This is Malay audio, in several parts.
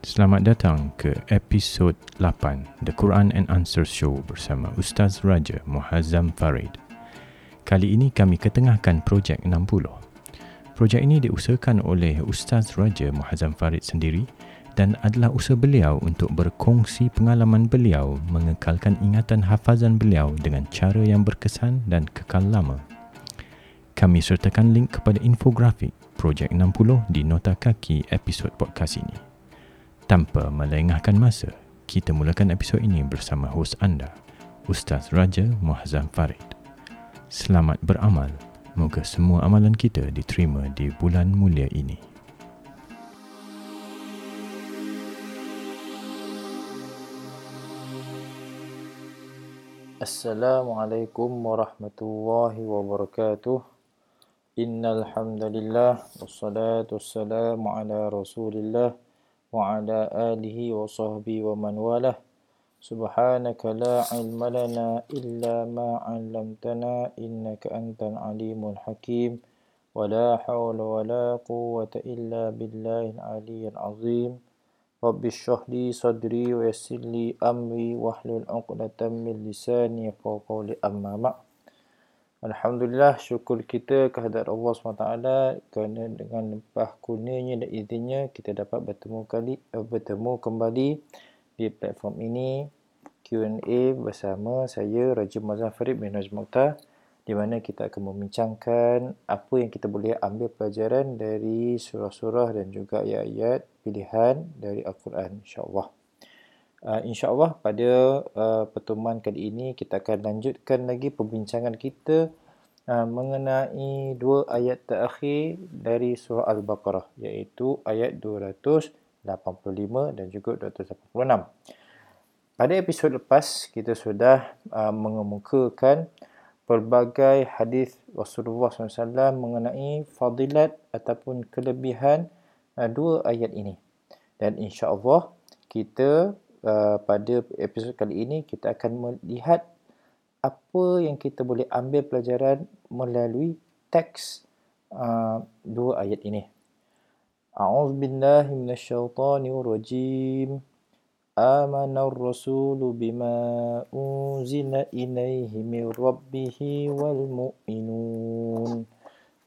Selamat datang ke episod 8 The Quran and Answers Show bersama Ustaz Raja Muhazzam Farid. Kali ini kami ketengahkan projek 60. Projek ini diusahakan oleh Ustaz Raja Muhazzam Farid sendiri dan adalah usaha beliau untuk berkongsi pengalaman beliau mengekalkan ingatan hafazan beliau dengan cara yang berkesan dan kekal lama. Kami sertakan link kepada infografik Projek 60 di nota kaki episod podcast ini. Tanpa melengahkan masa, kita mulakan episod ini bersama hos anda, Ustaz Raja Muazzam Farid. Selamat beramal. Moga semua amalan kita diterima di bulan mulia ini. Assalamualaikum warahmatullahi wabarakatuh. Innal hamdalillah wassalatu wassalamu ala rasulillah. وعلى آله وصحبه ومن والاه سبحانك لا علم لنا إلا ما علمتنا إنك أنت العليم الحكيم ولا حول ولا قوة إلا بالله العلي العظيم رب اشرح لي صدري ويسر لي أمري واحلل عقدة من لساني يفقهوا قولي أما بعد Alhamdulillah syukur kita kehadrat Allah SWT kerana dengan limpah kurnianya dan izinnya kita dapat bertemu kali uh, bertemu kembali di platform ini Q&A bersama saya Raja Mazhar Farid bin Najm di mana kita akan membincangkan apa yang kita boleh ambil pelajaran dari surah-surah dan juga ayat-ayat pilihan dari Al-Quran insya-Allah. Uh, InsyaAllah pada uh, pertemuan kali ini kita akan lanjutkan lagi perbincangan kita uh, mengenai dua ayat terakhir dari surah Al-Baqarah iaitu ayat 285 dan juga 286. Pada episod lepas kita sudah uh, mengemukakan pelbagai hadis Rasulullah SAW mengenai fadilat ataupun kelebihan uh, dua ayat ini. Dan insya-Allah kita Uh, pada episod kali ini kita akan melihat apa yang kita boleh ambil pelajaran melalui teks uh, dua ayat ini. A'udzu billahi minasyaitonir rajim. Amana ar-rasulu bima unzila ilaihi min rabbih wal mu'minun.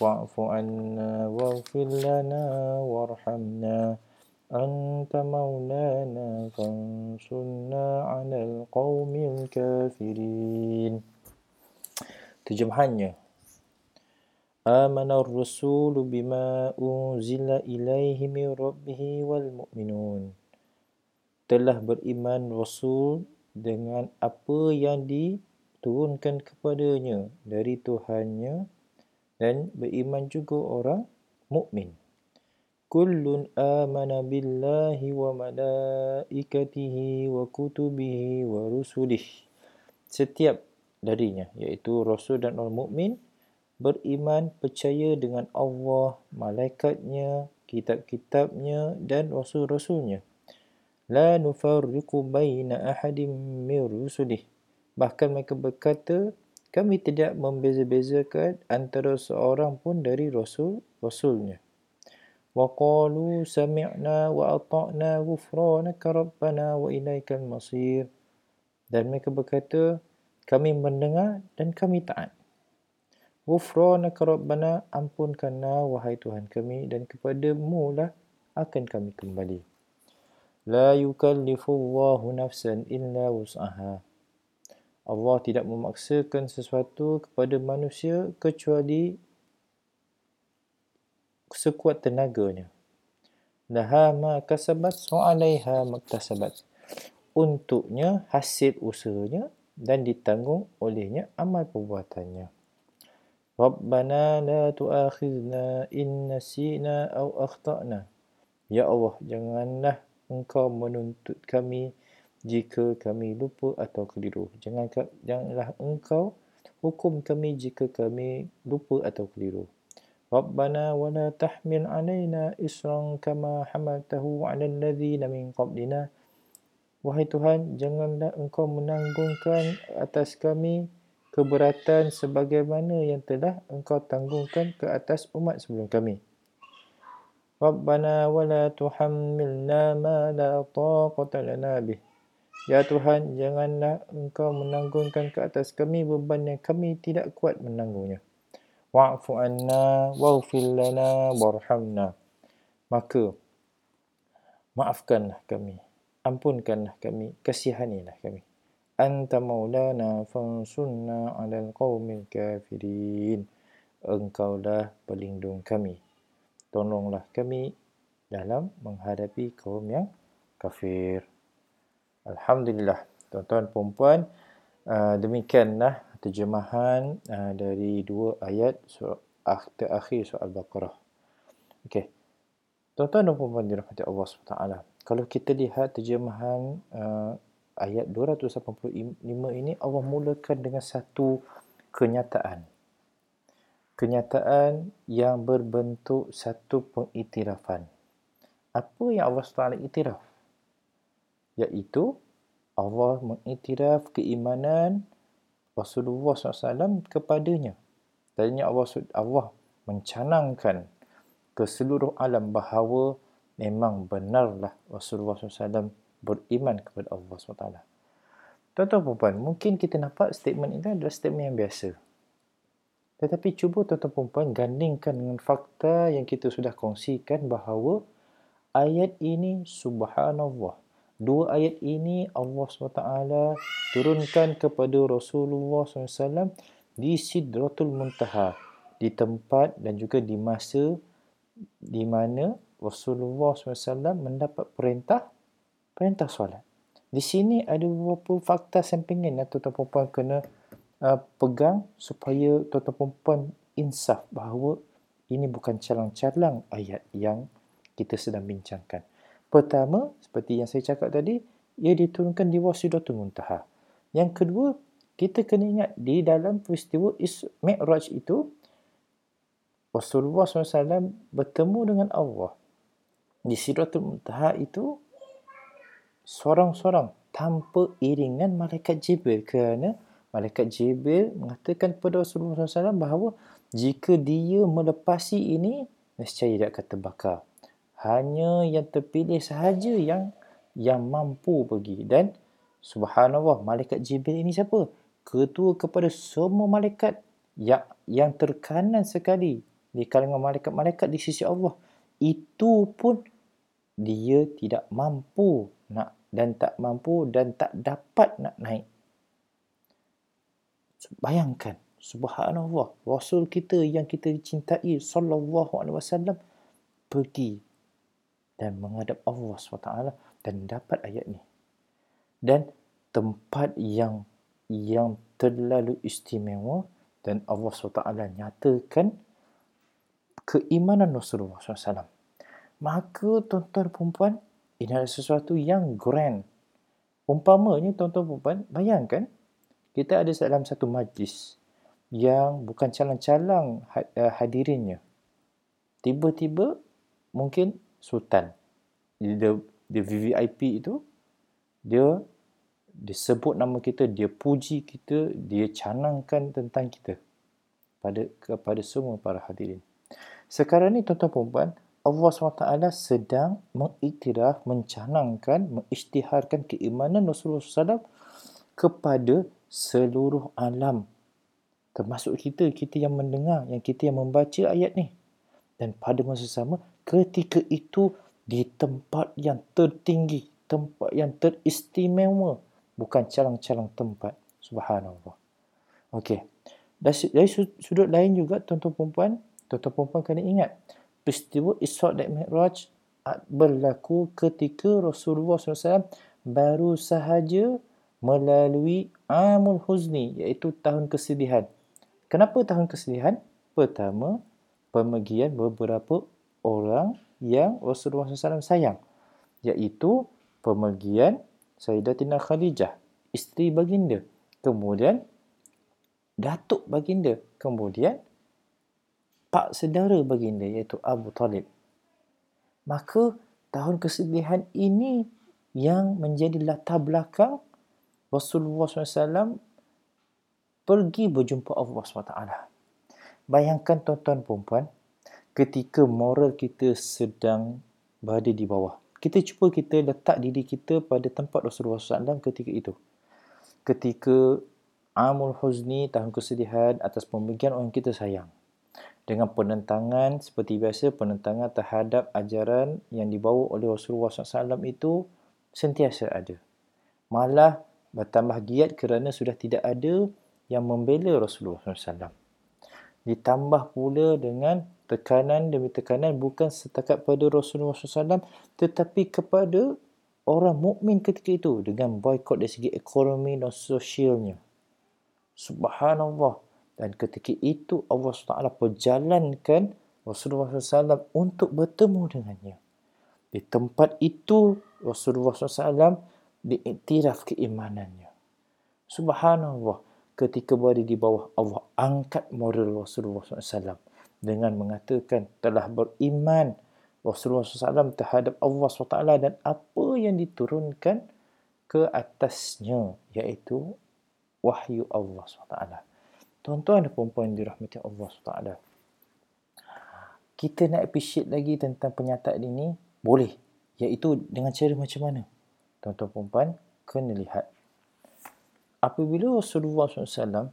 واعف عنا واغفر لنا وارحمنا أنت مولانا فانصرنا على القوم الكافرين Terjemahannya Amana ar-rasul bima unzila ilaihi min rabbih wal mu'minun Telah beriman Rasul dengan apa yang diturunkan kepadanya dari Tuhannya dan beriman juga orang mukmin. Kullun amana billahi wa malaikatihi wa kutubihi wa rusulih. Setiap darinya iaitu rasul dan orang mukmin beriman percaya dengan Allah, malaikatnya, kitab-kitabnya dan rasul-rasulnya. La nufarriqu baina ahadin min rusulih. Bahkan mereka berkata kami tidak membeza-bezakan antara seorang pun dari rasul rasulnya. Wa qalu sami'na wa ata'na ghufranaka rabbana wa ilaikal masir. Dan mereka berkata kami mendengar dan kami taat. Ghufranaka rabbana ampunkanlah wahai tuhan kami dan kepadamu lah akan kami kembali. La yukallifu Allahu nafsan illa wus'aha Allah tidak memaksakan sesuatu kepada manusia kecuali sekuat tenaganya. Laha ma kasabat su'alaiha maktasabat. Untuknya hasil usahanya dan ditanggung olehnya amal perbuatannya. Rabbana la tu'akhidna in nasina aw akhtana. Ya Allah, janganlah engkau menuntut kami jika kami lupa atau keliru. Jangan janganlah engkau hukum kami jika kami lupa atau keliru. Rabbana wa la tahmil alaina isran kama hamaltahu ala alladhina min qablina. Wahai Tuhan, janganlah engkau menanggungkan atas kami keberatan sebagaimana yang telah engkau tanggungkan ke atas umat sebelum kami. Rabbana wa la tuhammilna ma la taqata lana bih. Ya Tuhan, janganlah Engkau menanggungkan ke atas kami beban yang kami tidak kuat menanggungnya. Wa'fu anna waghfir lana warhamna. Maka maafkanlah kami, ampunkanlah kami, kasihanilah kami. Anta maulana fansunna 'alal qaumil kafirin. Engkaulah pelindung kami. Tolonglah kami dalam menghadapi kaum yang kafir. Alhamdulillah, tuan-tuan dan puan uh, demikianlah terjemahan uh, dari dua ayat surah terakhir surah Al-Baqarah. Okey. Tuan-tuan dan puan dirahmati Allah SWT. Kalau kita lihat terjemahan uh, ayat 285 ini, Allah mulakan dengan satu kenyataan. Kenyataan yang berbentuk satu pengiktirafan. Apa yang Allah SWT iktiraf? Iaitu Allah mengiktiraf keimanan Rasulullah SAW kepadanya. Tadinya Allah, Allah mencanangkan ke seluruh alam bahawa memang benarlah Rasulullah SAW beriman kepada Allah SWT. Tuan-tuan perempuan, mungkin kita nampak statement ini adalah statement yang biasa. Tetapi cuba tuan-tuan perempuan gandingkan dengan fakta yang kita sudah kongsikan bahawa ayat ini subhanallah Dua ayat ini Allah SWT turunkan kepada Rasulullah SAW di Sidratul Muntaha. Di tempat dan juga di masa di mana Rasulullah SAW mendapat perintah perintah solat. Di sini ada beberapa fakta sampingan yang tuan-tuan perempuan kena uh, pegang supaya tuan-tuan perempuan insaf bahawa ini bukan calang-calang ayat yang kita sedang bincangkan. Pertama, seperti yang saya cakap tadi, ia diturunkan di Wasidatul Muntaha. Yang kedua, kita kena ingat di dalam peristiwa Mi'raj itu, Rasulullah SAW bertemu dengan Allah. Di Sidratul Muntaha itu, seorang-seorang tanpa iringan Malaikat Jibril kerana Malaikat Jibril mengatakan kepada Rasulullah SAW bahawa jika dia melepasi ini, nescaya dia akan terbakar hanya yang terpilih sahaja yang yang mampu pergi. Dan subhanallah malaikat jibril ini siapa? Ketua kepada semua malaikat yang yang terkanan sekali di kalangan malaikat-malaikat di sisi Allah. Itu pun dia tidak mampu nak dan tak mampu dan tak dapat nak naik. Bayangkan subhanallah rasul kita yang kita cintai sallallahu alaihi wasallam pergi dan menghadap Allah SWT dan dapat ayat ni. Dan tempat yang yang terlalu istimewa dan Allah SWT nyatakan keimanan Rasulullah SAW. Maka tuan-tuan perempuan, ini adalah sesuatu yang grand. Umpamanya tuan-tuan perempuan, bayangkan kita ada dalam satu majlis yang bukan calang-calang eh, hadirinnya. Tiba-tiba mungkin sultan dia dia VVIP itu dia disebut nama kita dia puji kita dia canangkan tentang kita pada kepada semua para hadirin sekarang ni tuan-tuan puan Allah SWT sedang mengiktiraf, mencanangkan, mengisytiharkan keimanan Rasulullah SAW kepada seluruh alam. Termasuk kita, kita yang mendengar, yang kita yang membaca ayat ni. Dan pada masa sama, ketika itu di tempat yang tertinggi, tempat yang teristimewa, bukan calang-calang tempat. Subhanallah. Okey. Dari sudut lain juga tuan-tuan perempuan, tuan-tuan perempuan kena ingat peristiwa Isra' dan Mi'raj berlaku ketika Rasulullah SAW baru sahaja melalui Amul Huzni iaitu tahun kesedihan. Kenapa tahun kesedihan? Pertama, pemergian beberapa orang yang Rasulullah SAW sayang iaitu pemergian Sayyidatina Khadijah, isteri baginda. Kemudian datuk baginda. Kemudian, pak saudara baginda iaitu Abu Talib. Maka, tahun kesedihan ini yang menjadi latar belakang Rasulullah SAW pergi berjumpa Allah SWT. Bayangkan tuan-tuan perempuan, ketika moral kita sedang berada di bawah. Kita cuba kita letak diri kita pada tempat Rasulullah SAW ketika itu. Ketika Amul Huzni, tahun kesedihan atas pembagian orang kita sayang. Dengan penentangan seperti biasa, penentangan terhadap ajaran yang dibawa oleh Rasulullah SAW itu sentiasa ada. Malah bertambah giat kerana sudah tidak ada yang membela Rasulullah SAW. Ditambah pula dengan tekanan demi tekanan bukan setakat pada Rasulullah SAW tetapi kepada orang mukmin ketika itu dengan boykot dari segi ekonomi dan sosialnya. Subhanallah. Dan ketika itu Allah SWT perjalankan Rasulullah SAW untuk bertemu dengannya. Di tempat itu Rasulullah SAW diiktiraf keimanannya. Subhanallah. Ketika berada di bawah Allah angkat moral Rasulullah SAW dengan mengatakan telah beriman Rasulullah SAW terhadap Allah SWT dan apa yang diturunkan ke atasnya iaitu wahyu Allah SWT. Tuan-tuan dan puan-puan dirahmati Allah SWT. Kita nak appreciate lagi tentang penyataan ini? Boleh. Iaitu dengan cara macam mana? Tuan-tuan dan puan-puan kena lihat. Apabila Rasulullah SAW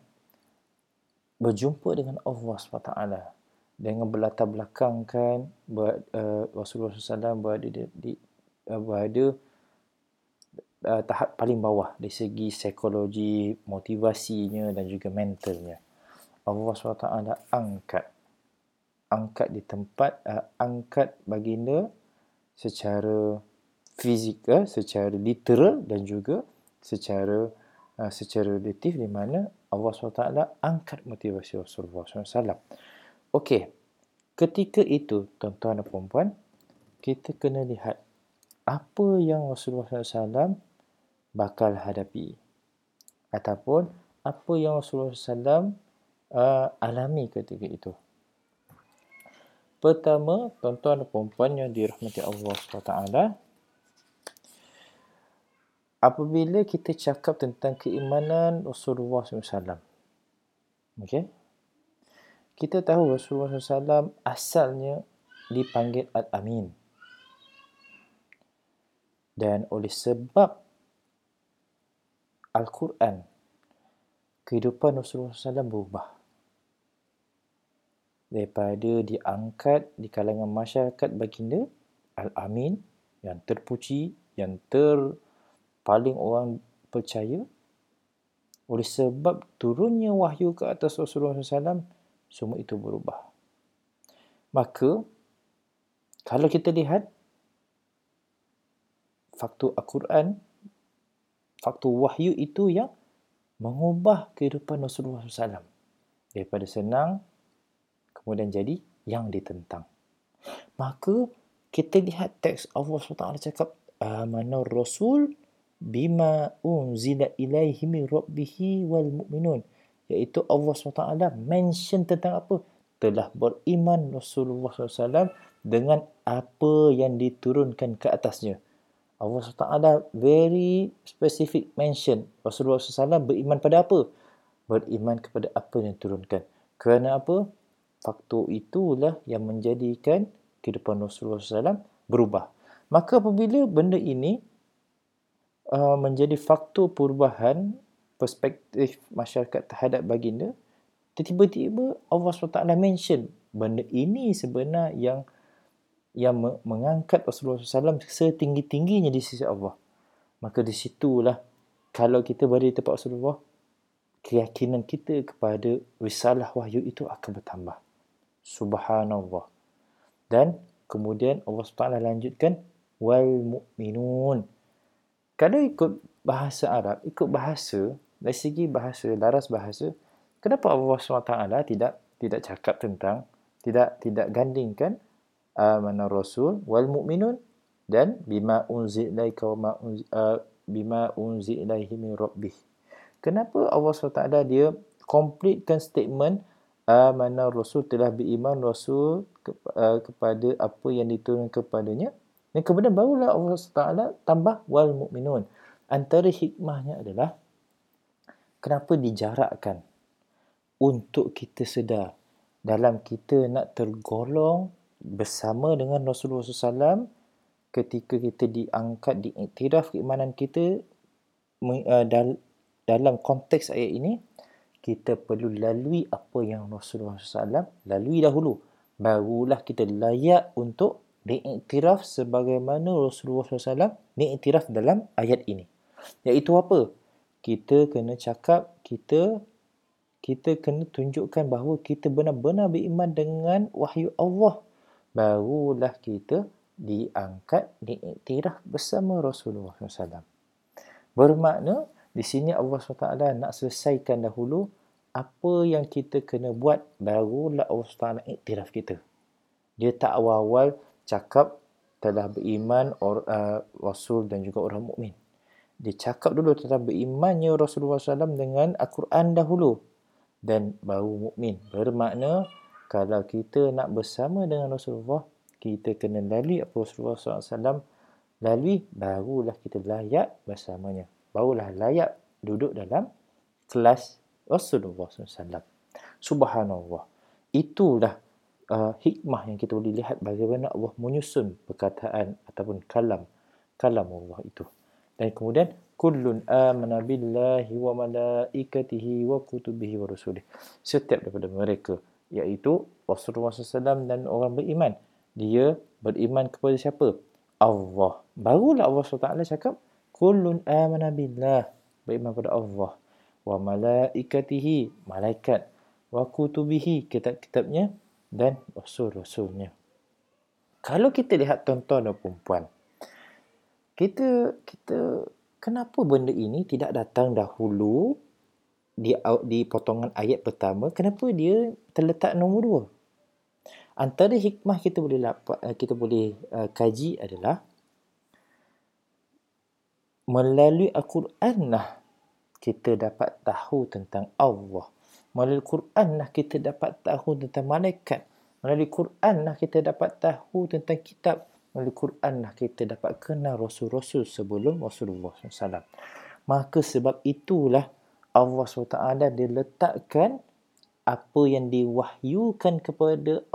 berjumpa dengan Allah SWT dengan berlatar belakangkan uh, Rasulullah SAW berada di, di uh, berada uh, tahap paling bawah dari segi psikologi, motivasinya dan juga mentalnya. Allah SWT angkat angkat di tempat uh, angkat baginda secara fizikal, secara literal dan juga secara uh, secara relatif di mana Allah SWT angkat motivasi Rasulullah SAW. Okey, ketika itu tuan-tuan dan puan kita kena lihat apa yang Rasulullah SAW bakal hadapi ataupun apa yang Rasulullah SAW uh, alami ketika itu. Pertama, tuan-tuan dan puan yang dirahmati Allah SWT, apabila kita cakap tentang keimanan Rasulullah SAW, okay? Kita tahu Rasulullah SAW asalnya dipanggil Al-Amin. Dan oleh sebab Al-Quran, kehidupan Rasulullah SAW berubah. Daripada diangkat di kalangan masyarakat baginda, Al-Amin, yang terpuji, yang terpaling orang percaya, oleh sebab turunnya wahyu ke atas Rasulullah SAW, semua itu berubah. Maka, kalau kita lihat faktor Al-Quran faktor wahyu itu yang mengubah kehidupan Rasulullah SAW. Daripada senang, kemudian jadi yang ditentang. Maka, kita lihat teks Allah SWT cakap, Amana Rasul bima unzila ilaihi min rabbihi wal mu'minun. Iaitu Allah SWT mention tentang apa? Telah beriman Rasulullah SAW dengan apa yang diturunkan ke atasnya. Allah SWT very specific mention Rasulullah SAW beriman pada apa? Beriman kepada apa yang turunkan. Kerana apa? Faktor itulah yang menjadikan kehidupan Rasulullah SAW berubah. Maka apabila benda ini uh, menjadi faktor perubahan perspektif masyarakat terhadap baginda, tiba-tiba Allah SWT mention benda ini sebenar yang yang mengangkat Rasulullah SAW setinggi-tingginya di sisi Allah. Maka di situlah kalau kita berada di tempat Rasulullah, keyakinan kita kepada risalah wahyu itu akan bertambah. Subhanallah. Dan kemudian Allah SWT lanjutkan wal mu'minun. Kalau ikut bahasa Arab, ikut bahasa, dari segi bahasa, laras bahasa, kenapa Allah SWT tidak tidak cakap tentang, tidak tidak gandingkan amana rasul wal mu'minun dan bima unzil ilaika wa uh, bima unzil ilaihi min rabbih. Kenapa Allah SWT dia completekan statement amana rasul telah beriman rasul uh, kepada apa yang diturunkan kepadanya dan kemudian barulah Allah SWT tambah wal mu'minun. Antara hikmahnya adalah kenapa dijarakkan untuk kita sedar dalam kita nak tergolong bersama dengan Rasulullah SAW ketika kita diangkat, diiktiraf keimanan kita uh, dalam konteks ayat ini, kita perlu lalui apa yang Rasulullah SAW lalui dahulu. Barulah kita layak untuk diiktiraf sebagaimana Rasulullah SAW diiktiraf dalam ayat ini. Iaitu apa? Kita kena cakap, kita kita kena tunjukkan bahawa kita benar-benar beriman dengan wahyu Allah. Barulah kita diangkat, diiktiraf bersama Rasulullah SAW. Bermakna, di sini Allah SWT nak selesaikan dahulu apa yang kita kena buat, barulah Allah SWT iktiraf kita. Dia tak awal-awal cakap telah beriman or, uh, Rasul dan juga orang mukmin. Dia cakap dulu tentang berimannya Rasulullah SAW dengan Al-Quran dahulu. Dan baru mukmin. Bermakna kalau kita nak bersama dengan Rasulullah, kita kena lalui apa Rasulullah SAW lalui, barulah kita layak bersamanya. Barulah layak duduk dalam kelas Rasulullah SAW. Subhanallah. Itulah uh, hikmah yang kita boleh lihat bagaimana Allah menyusun perkataan ataupun kalam kalam Allah itu. Dan kemudian kullun amana billahi wa malaikatihi wa kutubihi wa rusulih. Setiap daripada mereka iaitu Rasulullah SAW dan orang beriman. Dia beriman kepada siapa? Allah. Barulah Allah SWT cakap kullun amana billah. Beriman kepada Allah. Wa malaikatihi. Malaikat. Wa kutubihi. Kitab-kitabnya dan rasul-rasulnya. Kalau kita lihat tuan-tuan dan perempuan, kita kita kenapa benda ini tidak datang dahulu di di potongan ayat pertama? Kenapa dia terletak nombor dua? Antara hikmah kita boleh dapat eh, kita boleh uh, kaji adalah melalui Al-Quran lah kita dapat tahu tentang Allah Melalui Quran lah kita dapat tahu tentang malaikat. Melalui Quran lah kita dapat tahu tentang kitab. Melalui Quran lah kita dapat kenal Rasul-Rasul sebelum Rasulullah SAW. Maka sebab itulah Allah SWT dia letakkan apa yang diwahyukan kepada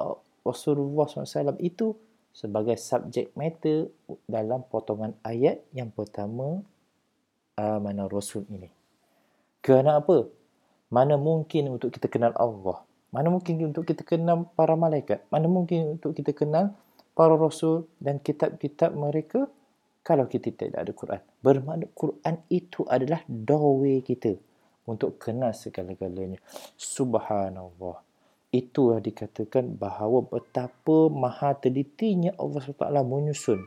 Rasulullah SAW itu sebagai subjek matter dalam potongan ayat yang pertama uh, mana Rasul ini. Kerana apa? Mana mungkin untuk kita kenal Allah? Mana mungkin untuk kita kenal para malaikat? Mana mungkin untuk kita kenal para rasul dan kitab-kitab mereka kalau kita tidak ada Quran? Bermakna Quran itu adalah doorway kita untuk kenal segala-galanya. Subhanallah. Itulah dikatakan bahawa betapa maha telitinya Allah SWT menyusun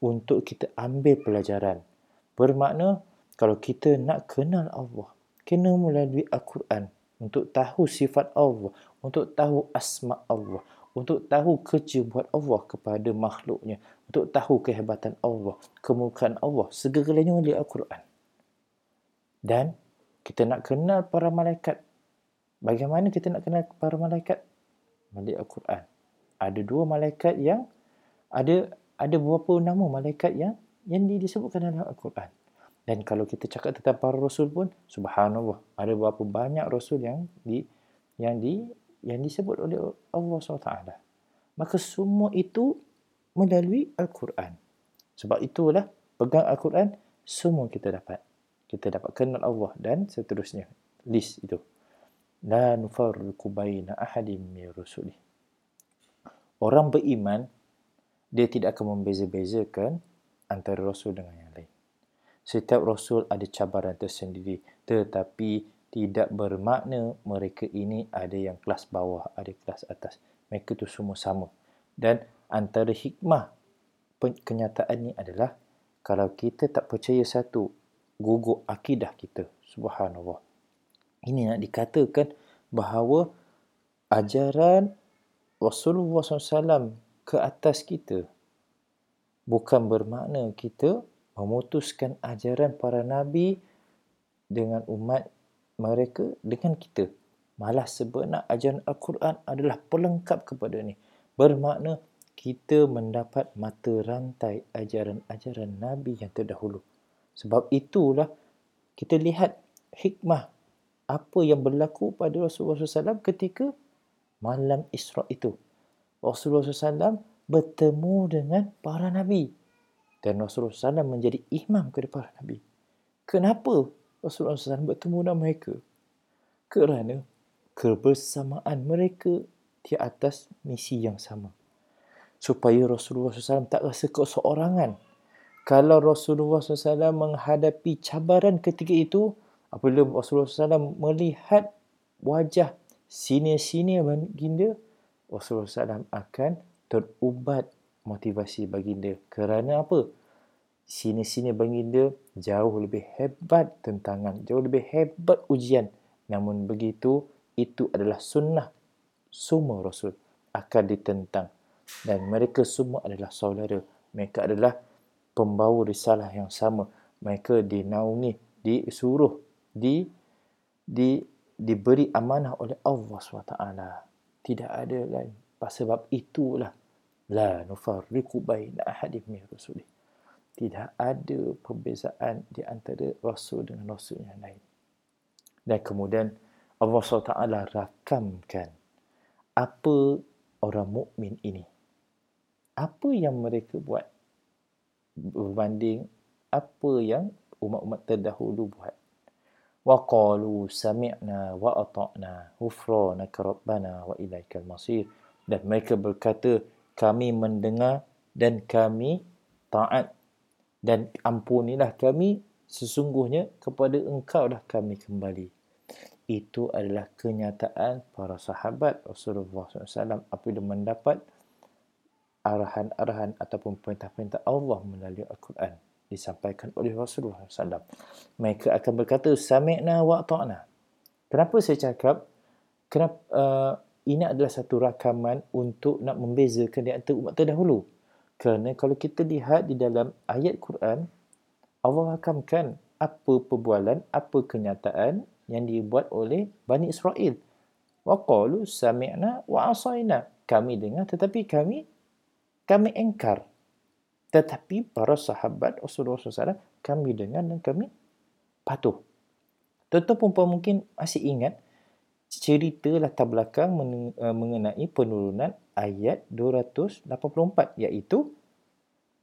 untuk kita ambil pelajaran. Bermakna kalau kita nak kenal Allah, kena melalui Al-Quran untuk tahu sifat Allah, untuk tahu asma Allah, untuk tahu kerja buat Allah kepada makhluknya, untuk tahu kehebatan Allah, kemurkaan Allah, segala-galanya melalui Al-Quran. Dan kita nak kenal para malaikat. Bagaimana kita nak kenal para malaikat? Melalui Al-Quran. Ada dua malaikat yang ada ada beberapa nama malaikat yang yang disebutkan dalam Al-Quran. Dan kalau kita cakap tentang para rasul pun subhanallah ada berapa banyak rasul yang di yang di yang disebut oleh Allah SWT. Maka semua itu melalui Al-Quran. Sebab itulah pegang Al-Quran semua kita dapat. Kita dapat kenal Allah dan seterusnya. List itu. La nufarriqu baina ahadin min rusuli. Orang beriman dia tidak akan membeza-bezakan antara rasul dengan yang lain. Setiap Rasul ada cabaran tersendiri. Tetapi tidak bermakna mereka ini ada yang kelas bawah, ada kelas atas. Mereka tu semua sama. Dan antara hikmah kenyataan ini adalah kalau kita tak percaya satu, gugur akidah kita. Subhanallah. Ini nak dikatakan bahawa ajaran Rasulullah SAW ke atas kita bukan bermakna kita memutuskan ajaran para nabi dengan umat mereka dengan kita. Malah sebenar ajaran Al-Quran adalah pelengkap kepada ini. Bermakna kita mendapat mata rantai ajaran-ajaran Nabi yang terdahulu. Sebab itulah kita lihat hikmah apa yang berlaku pada Rasulullah SAW ketika malam Isra' itu. Rasulullah SAW bertemu dengan para Nabi. Dan Rasulullah SAW menjadi imam kepada para Nabi. Kenapa Rasulullah SAW bertemu dengan mereka? Kerana kebersamaan mereka di atas misi yang sama. Supaya Rasulullah SAW tak rasa keseorangan. Kalau Rasulullah SAW menghadapi cabaran ketika itu, apabila Rasulullah SAW melihat wajah sini-sini baginda, Rasulullah SAW akan terubat motivasi baginda. Kerana apa? Sini-sini baginda jauh lebih hebat tentangan, jauh lebih hebat ujian. Namun begitu, itu adalah sunnah semua Rasul akan ditentang. Dan mereka semua adalah saudara. Mereka adalah pembawa risalah yang sama. Mereka dinaungi, disuruh, di, di, diberi amanah oleh Allah SWT. Tidak ada lain. Sebab itulah la nufarriqu baina ahadin min rasulih tidak ada perbezaan di antara rasul dengan rasul yang lain. Dan kemudian Allah SWT rakamkan apa orang mukmin ini. Apa yang mereka buat berbanding apa yang umat-umat terdahulu buat. Wa qalu sami'na wa ata'na ghufranaka rabbana wa ilaikal masir. Dan mereka berkata kami mendengar dan kami taat dan ampunilah kami sesungguhnya kepada engkau dah kami kembali. Itu adalah kenyataan para sahabat Rasulullah SAW apabila mendapat arahan-arahan ataupun perintah-perintah Allah melalui Al-Quran disampaikan oleh Rasulullah SAW. Mereka akan berkata, Sami'na wa ta'na. Kenapa saya cakap? Kenapa, uh, ini adalah satu rakaman untuk nak membezakan di antara umat terdahulu. Kerana kalau kita lihat di dalam ayat Quran, Allah rakamkan apa perbualan, apa kenyataan yang dibuat oleh Bani Israel. Wa qalu sami'na wa asayna. Kami dengar tetapi kami kami engkar. Tetapi para sahabat Rasulullah SAW, kami dengar dan kami patuh. Tentu pun mungkin masih ingat cerita latar belakang eh, mengenai penurunan ayat 284 iaitu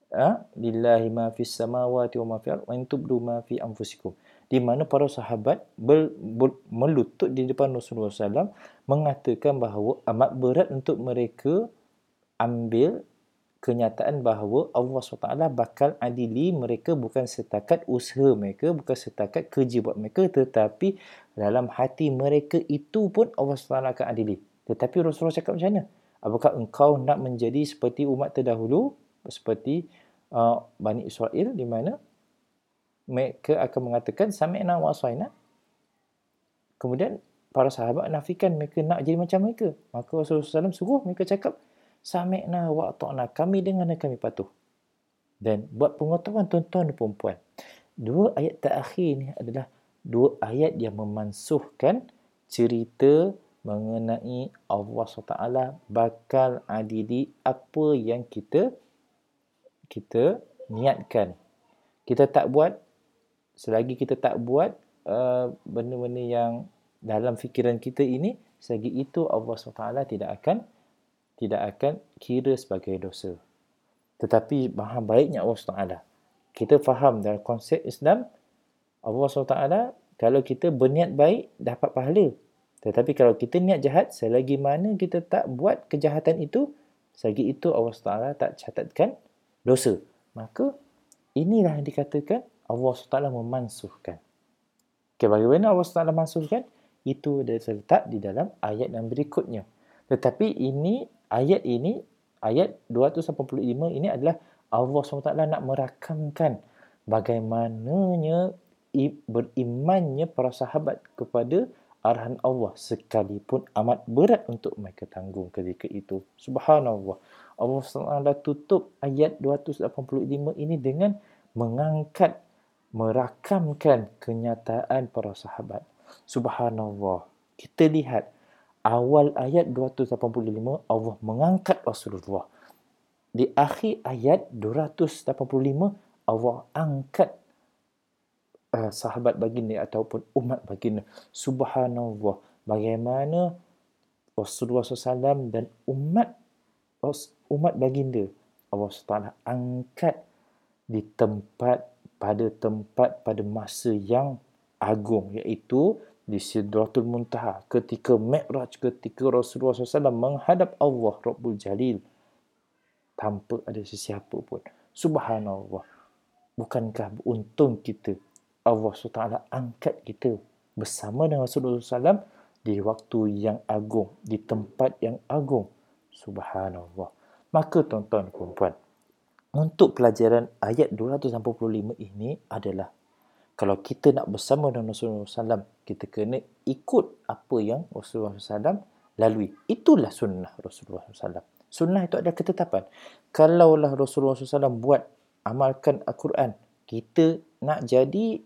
ha lillahi ma fis samawati wa ma fil ardi wa in tubdu ma fi anfusikum di mana para sahabat ber, ber, melutut di depan Rasulullah SAW mengatakan bahawa amat berat untuk mereka ambil kenyataan bahawa Allah SWT bakal adili mereka bukan setakat usaha mereka, bukan setakat kerja buat mereka tetapi dalam hati mereka itu pun Allah SWT akan adili. Tetapi Rasulullah cakap macam mana? Apakah engkau nak menjadi seperti umat terdahulu? Seperti uh, Bani Israel di mana mereka akan mengatakan Sami'na wa asayna. Kemudian para sahabat nafikan mereka nak jadi macam mereka. Maka Rasulullah SAW suruh mereka cakap Sami'na wa ta'na. Kami dengar dan kami patuh. Dan buat pengetahuan tuan-tuan dan perempuan. Dua ayat terakhir ni adalah dua ayat yang memansuhkan cerita mengenai Allah SWT bakal adili apa yang kita kita niatkan. Kita tak buat selagi kita tak buat uh, benda-benda yang dalam fikiran kita ini selagi itu Allah SWT tidak akan tidak akan kira sebagai dosa. Tetapi maha baiknya Allah SWT. Kita faham dalam konsep Islam Allah SWT kalau kita berniat baik dapat pahala. Tetapi kalau kita niat jahat, selagi mana kita tak buat kejahatan itu, selagi itu Allah SWT tak catatkan dosa. Maka inilah yang dikatakan Allah SWT memansuhkan. Okay, bagaimana Allah SWT masukkan? Itu dah terletak di dalam ayat yang berikutnya. Tetapi ini, ayat ini, ayat 285 ini adalah Allah SWT nak merakamkan bagaimananya berimannya para sahabat kepada arahan Allah sekalipun amat berat untuk mereka tanggung ketika itu. Subhanallah. Allah SWT tutup ayat 285 ini dengan mengangkat, merakamkan kenyataan para sahabat. Subhanallah. Kita lihat awal ayat 285 Allah mengangkat Rasulullah. Di akhir ayat 285 Allah angkat uh, sahabat baginda ataupun umat baginda. Subhanallah. Bagaimana Rasulullah SAW dan umat umat baginda Allah SWT angkat di tempat pada tempat pada masa yang agung iaitu di Sidratul Muntaha ketika Mi'raj ketika Rasulullah SAW menghadap Allah Rabbul Jalil tanpa ada sesiapa pun subhanallah bukankah beruntung kita Allah SWT angkat kita bersama dengan Rasulullah SAW di waktu yang agung, di tempat yang agung. Subhanallah. Maka tuan-tuan dan puan untuk pelajaran ayat 285 ini adalah kalau kita nak bersama dengan Rasulullah SAW, kita kena ikut apa yang Rasulullah SAW lalui. Itulah sunnah Rasulullah SAW. Sunnah itu adalah ketetapan. Kalaulah Rasulullah SAW buat amalkan Al-Quran, kita nak jadi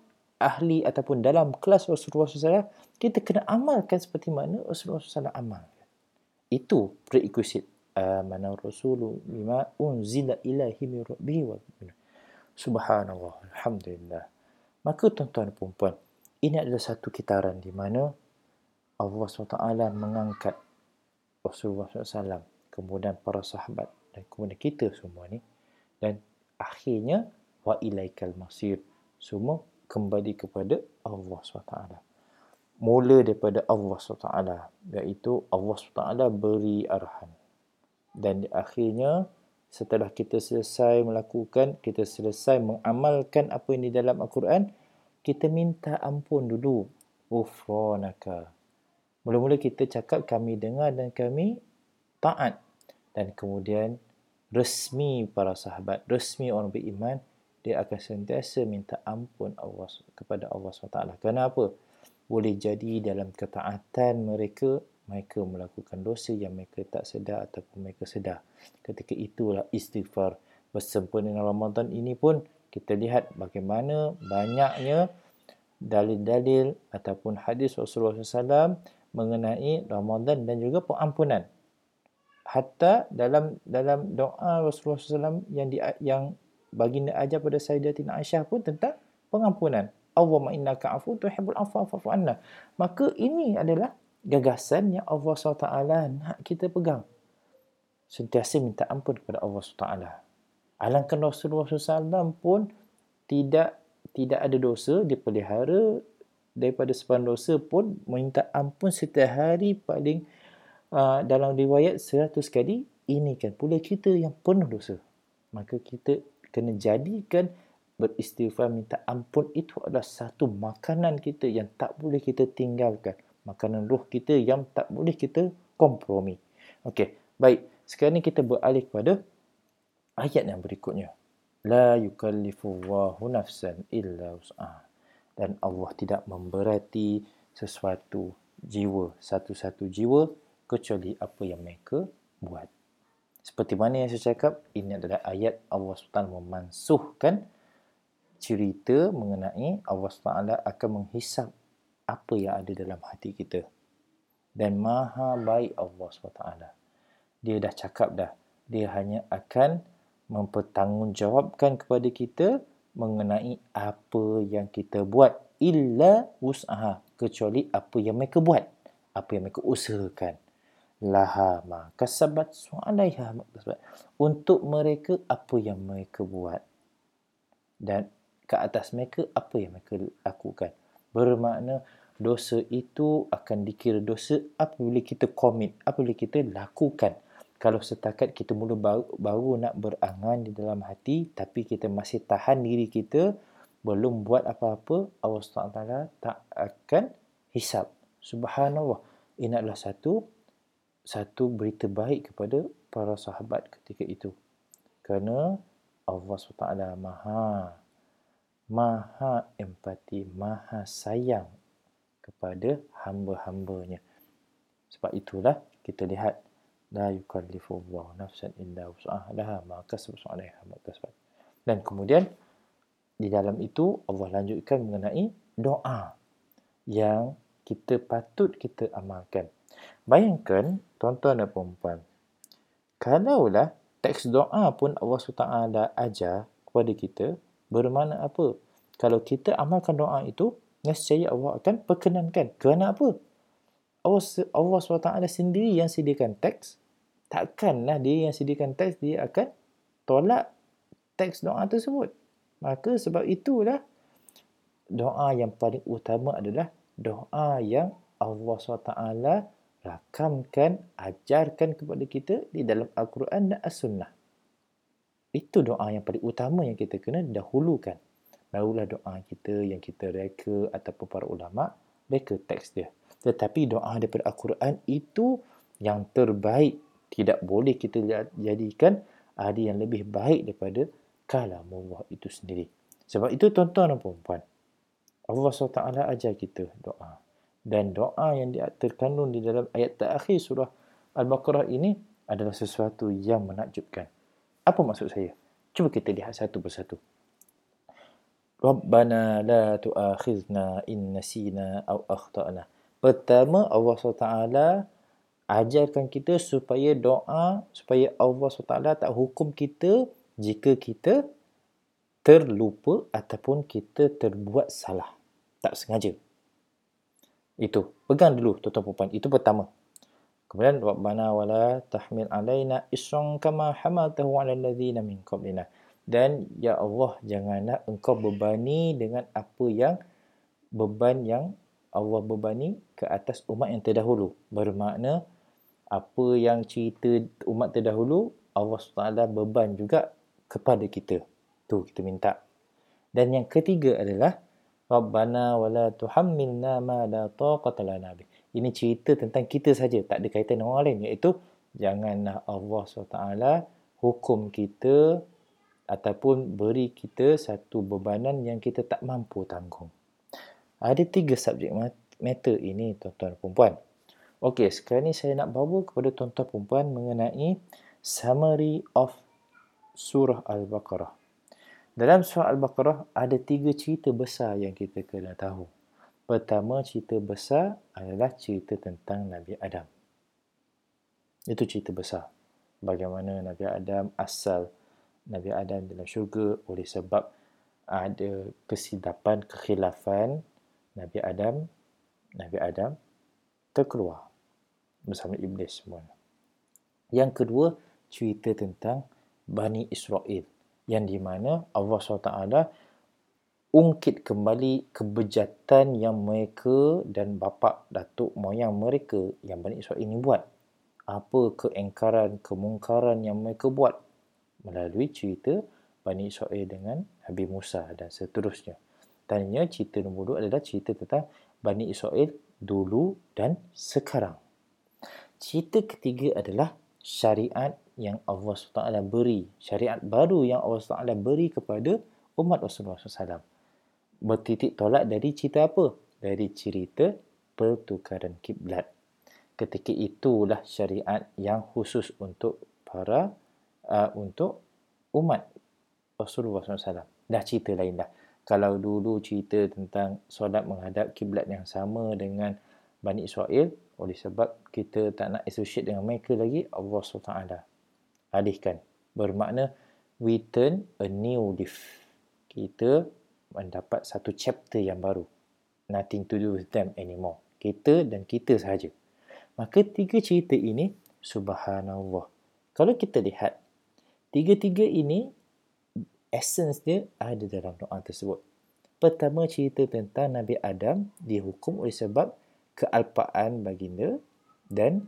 ahli ataupun dalam kelas Rasulullah SAW, kita kena amalkan seperti mana Rasulullah SAW amal. Itu prerequisite. Amana Rasulu lima unzila ilahi min rabbihi wa Subhanallah. Alhamdulillah. Maka tuan-tuan dan perempuan, ini adalah satu kitaran di mana Allah SWT mengangkat Rasulullah SAW, kemudian para sahabat dan kemudian kita semua ni dan akhirnya wa ilaikal masir semua kembali kepada Allah SWT. Mula daripada Allah SWT, iaitu Allah SWT beri arahan. Dan akhirnya, setelah kita selesai melakukan, kita selesai mengamalkan apa yang di dalam Al-Quran, kita minta ampun dulu. Ufronaka. Mula-mula kita cakap kami dengar dan kami taat. Dan kemudian resmi para sahabat, resmi orang beriman, dia akan sentiasa minta ampun Allah kepada Allah SWT. Kenapa? Boleh jadi dalam ketaatan mereka, mereka melakukan dosa yang mereka tak sedar ataupun mereka sedar. Ketika itulah istighfar. Bersempena dengan Ramadan ini pun, kita lihat bagaimana banyaknya dalil-dalil ataupun hadis Rasulullah SAW mengenai Ramadan dan juga pengampunan. Hatta dalam dalam doa Rasulullah SAW yang di, yang baginda ajar pada Sayyidatina Aisyah pun tentang pengampunan. Allahumma innaka afu tuhibbul afwa fa'fu anna. Maka ini adalah gagasan yang Allah SWT nak kita pegang. Sentiasa minta ampun kepada Allah SWT. Alangkah Rasulullah SAW pun tidak tidak ada dosa, dipelihara daripada sepan dosa pun minta ampun setiap hari paling uh, dalam riwayat seratus kali. Ini kan pula kita yang penuh dosa. Maka kita kena jadikan beristighfar minta ampun itu adalah satu makanan kita yang tak boleh kita tinggalkan. Makanan roh kita yang tak boleh kita kompromi. Okey, baik. Sekarang ni kita beralih kepada ayat yang berikutnya. La yukallifullahu nafsan illa wus'ah. Dan Allah tidak memberati sesuatu jiwa, satu-satu jiwa kecuali apa yang mereka buat. Seperti mana yang saya cakap, ini adalah ayat Allah SWT memansuhkan cerita mengenai Allah SWT akan menghisap apa yang ada dalam hati kita. Dan maha baik Allah SWT. Dia dah cakap dah. Dia hanya akan mempertanggungjawabkan kepada kita mengenai apa yang kita buat. Illa usaha. Kecuali apa yang mereka buat. Apa yang mereka usahakan laha ma kasabat su'alaiha kasabat untuk mereka apa yang mereka buat? Dan ke atas mereka apa yang mereka lakukan? Bermakna dosa itu akan dikira dosa apabila kita komit apabila kita lakukan. Kalau setakat kita mula baru, baru nak berangan di dalam hati tapi kita masih tahan diri kita belum buat apa-apa, Allah SWT tak akan hisap. Subhanallah. Ini adalah satu satu berita baik kepada para sahabat ketika itu. Kerana Allah SWT maha maha empati, maha sayang kepada hamba-hambanya. Sebab itulah kita lihat la yukallifullahu nafsan illa wus'aha maka subhanahu maka dan kemudian di dalam itu Allah lanjutkan mengenai doa yang kita patut kita amalkan bayangkan tuan-tuan dan puan kalaulah teks doa pun Allah SWT ajar kepada kita bermakna apa? Kalau kita amalkan doa itu nescaya Allah akan perkenankan. Kerana apa? Allah Allah SWT sendiri yang sediakan teks. Takkanlah dia yang sediakan teks dia akan tolak teks doa tersebut. Maka sebab itulah doa yang paling utama adalah doa yang Allah SWT rakamkan, ajarkan kepada kita di dalam Al-Quran dan As-Sunnah. Itu doa yang paling utama yang kita kena dahulukan. Barulah doa kita yang kita reka ataupun para ulama' reka teks dia. Tetapi doa daripada Al-Quran itu yang terbaik tidak boleh kita jadikan ada yang lebih baik daripada kalam Allah itu sendiri. Sebab itu tuan-tuan dan puan Allah SWT ajar kita doa. Dan doa yang terkandung di dalam ayat terakhir surah Al-Baqarah ini adalah sesuatu yang menakjubkan. Apa maksud saya? Cuba kita lihat satu persatu. Rabbana la tu'akhizna in nasina aw akhtana. Pertama Allah SWT ajarkan kita supaya doa supaya Allah SWT tak hukum kita jika kita terlupa ataupun kita terbuat salah tak sengaja itu. Pegang dulu tuan-tuan puan itu pertama. Kemudian rabbana wala tahmil alaina isran kama hamaltahu ala alladhina min qablina. Dan ya Allah janganlah engkau bebani dengan apa yang beban yang Allah bebani ke atas umat yang terdahulu. Bermakna apa yang cerita umat terdahulu Allah SWT beban juga kepada kita. Tu kita minta. Dan yang ketiga adalah Rabbana wala tuhammilna ma la taqata lana bih. Ini cerita tentang kita saja. Tak ada kaitan dengan orang lain. Iaitu janganlah Allah SWT hukum kita ataupun beri kita satu bebanan yang kita tak mampu tanggung. Ada tiga subjek matter ini tuan-tuan dan puan Okey, sekarang ni saya nak bawa kepada tuan-tuan perempuan mengenai summary of surah Al-Baqarah. Dalam surah Al-Baqarah ada tiga cerita besar yang kita kena tahu. Pertama cerita besar adalah cerita tentang Nabi Adam. Itu cerita besar. Bagaimana Nabi Adam asal Nabi Adam dalam syurga oleh sebab ada kesidapan, kekhilafan Nabi Adam, Nabi Adam terkeluar bersama iblis semua. Yang kedua, cerita tentang Bani Israel yang di mana Allah SWT ungkit kembali kebejatan yang mereka dan bapa datuk moyang mereka yang Bani Israel ini buat. Apa keengkaran, kemungkaran yang mereka buat melalui cerita Bani Israel dengan Nabi Musa dan seterusnya. Tanya cerita nombor dua adalah cerita tentang Bani Israel dulu dan sekarang cerita ketiga adalah syariat yang Allah SWT beri. Syariat baru yang Allah SWT beri kepada umat Rasulullah SAW. Bertitik tolak dari cerita apa? Dari cerita pertukaran kiblat. Ketika itulah syariat yang khusus untuk para uh, untuk umat Rasulullah SAW. Dah cerita lain dah. Kalau dulu cerita tentang solat menghadap kiblat yang sama dengan Bani Israel, oleh sebab kita tak nak associate dengan mereka lagi Allah SWT alihkan bermakna we turn a new leaf. Kita mendapat satu chapter yang baru. Nothing to do with them anymore. Kita dan kita sahaja. Maka tiga cerita ini subhanallah. Kalau kita lihat tiga-tiga ini essence dia ada dalam doa tersebut. Pertama cerita tentang Nabi Adam dihukum oleh sebab kealpaan baginda dan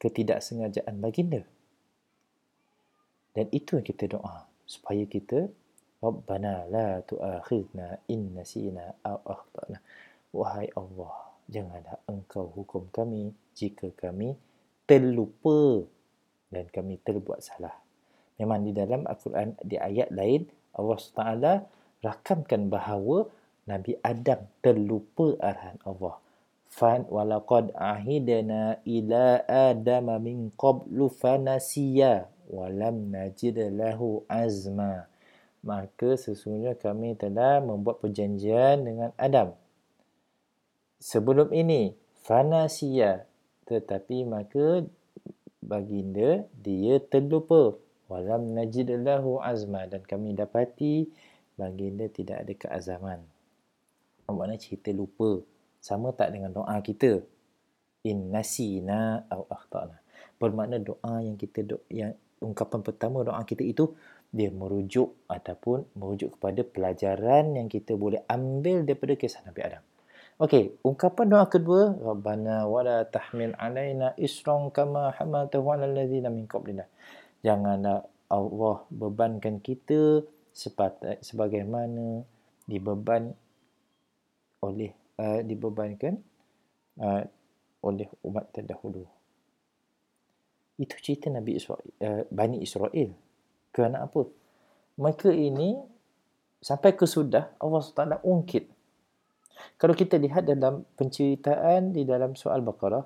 ketidaksengajaan baginda. Dan itu yang kita doa supaya kita Rabbana la tu'akhidna in nasina aw akhtana. Wahai Allah, janganlah engkau hukum kami jika kami terlupa dan kami terbuat salah. Memang di dalam Al-Quran di ayat lain Allah SWT rakamkan bahawa Nabi Adam terlupa arahan Allah. Fan walaqad ahidna ila adama min qablu fanasiya walam najid lahu azma. Maka sesungguhnya kami telah membuat perjanjian dengan Adam. Sebelum ini fanasiya tetapi maka baginda dia terlupa walam najid lahu azma dan kami dapati baginda tidak ada keazaman. Maknanya cerita lupa. Sama tak dengan doa kita? In nasina au akhtana. Bermakna doa yang kita do, yang ungkapan pertama doa kita itu dia merujuk ataupun merujuk kepada pelajaran yang kita boleh ambil daripada kisah Nabi Adam. Okey, ungkapan doa kedua, Rabbana wala tahmil alaina isran kama hamaltahu ala allazina min qablina. Janganlah Allah bebankan kita sepatat, sebagaimana dibeban oleh uh, dibebankan uh, oleh umat terdahulu. Itu cerita Nabi Israel, uh, Bani Israel. Kerana apa? Mereka ini sampai ke sudah Allah SWT ungkit kalau kita lihat dalam penceritaan di dalam soal Baqarah,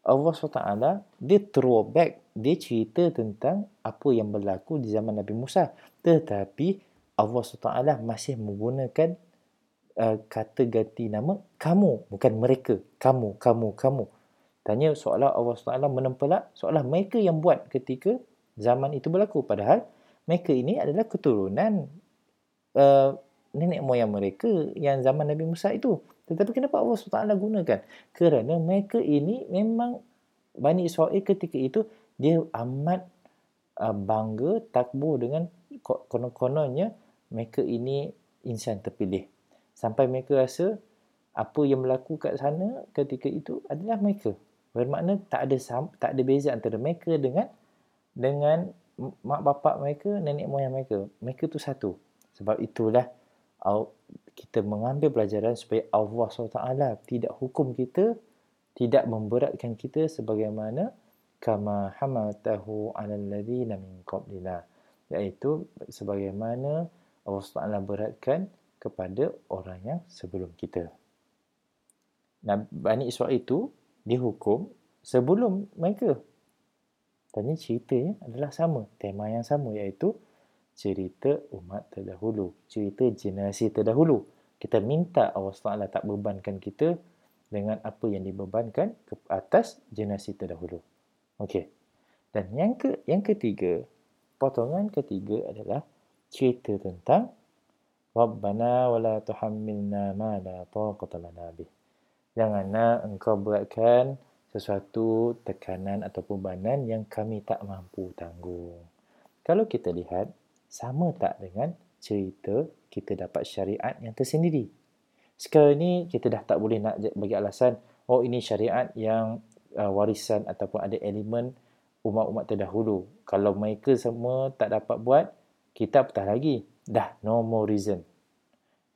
Allah SWT, dia throwback, dia cerita tentang apa yang berlaku di zaman Nabi Musa. Tetapi Allah SWT masih menggunakan uh, kata ganti nama kamu, bukan mereka. Kamu, kamu, kamu. Tanya seolah Allah SWT menempelak, seolah mereka yang buat ketika zaman itu berlaku. Padahal mereka ini adalah keturunan uh, nenek moyang mereka yang zaman Nabi Musa itu. Tetapi kenapa Allah SWT gunakan? Kerana mereka ini memang Bani Israel ketika itu dia amat uh, bangga, takbur dengan konon-kononnya mereka ini insan terpilih. Sampai mereka rasa apa yang berlaku kat sana ketika itu adalah mereka. Bermakna tak ada tak ada beza antara mereka dengan dengan mak bapak mereka, nenek moyang mereka. Mereka tu satu. Sebab itulah kita mengambil pelajaran supaya Allah SWT tidak hukum kita, tidak memberatkan kita sebagaimana kama hamaltahu ala alladhina min qablina iaitu sebagaimana Allah SWT beratkan kepada orang yang sebelum kita. Nah, Bani Israel itu dihukum sebelum mereka. Tanya ceritanya adalah sama, tema yang sama iaitu cerita umat terdahulu, cerita generasi terdahulu. Kita minta Allah SWT tak bebankan kita dengan apa yang dibebankan ke atas generasi terdahulu. Okey. Dan yang ke yang ketiga, potongan ketiga adalah cerita tentang Rabbana wala tuhammilna ma la taqata lana bih. Janganlah engkau beratkan sesuatu tekanan atau bebanan yang kami tak mampu tanggung. Kalau kita lihat sama tak dengan cerita kita dapat syariat yang tersendiri. Sekarang ni kita dah tak boleh nak bagi alasan oh ini syariat yang uh, warisan ataupun ada elemen umat-umat terdahulu. Kalau mereka semua tak dapat buat, kita apatah lagi. Dah no more reason.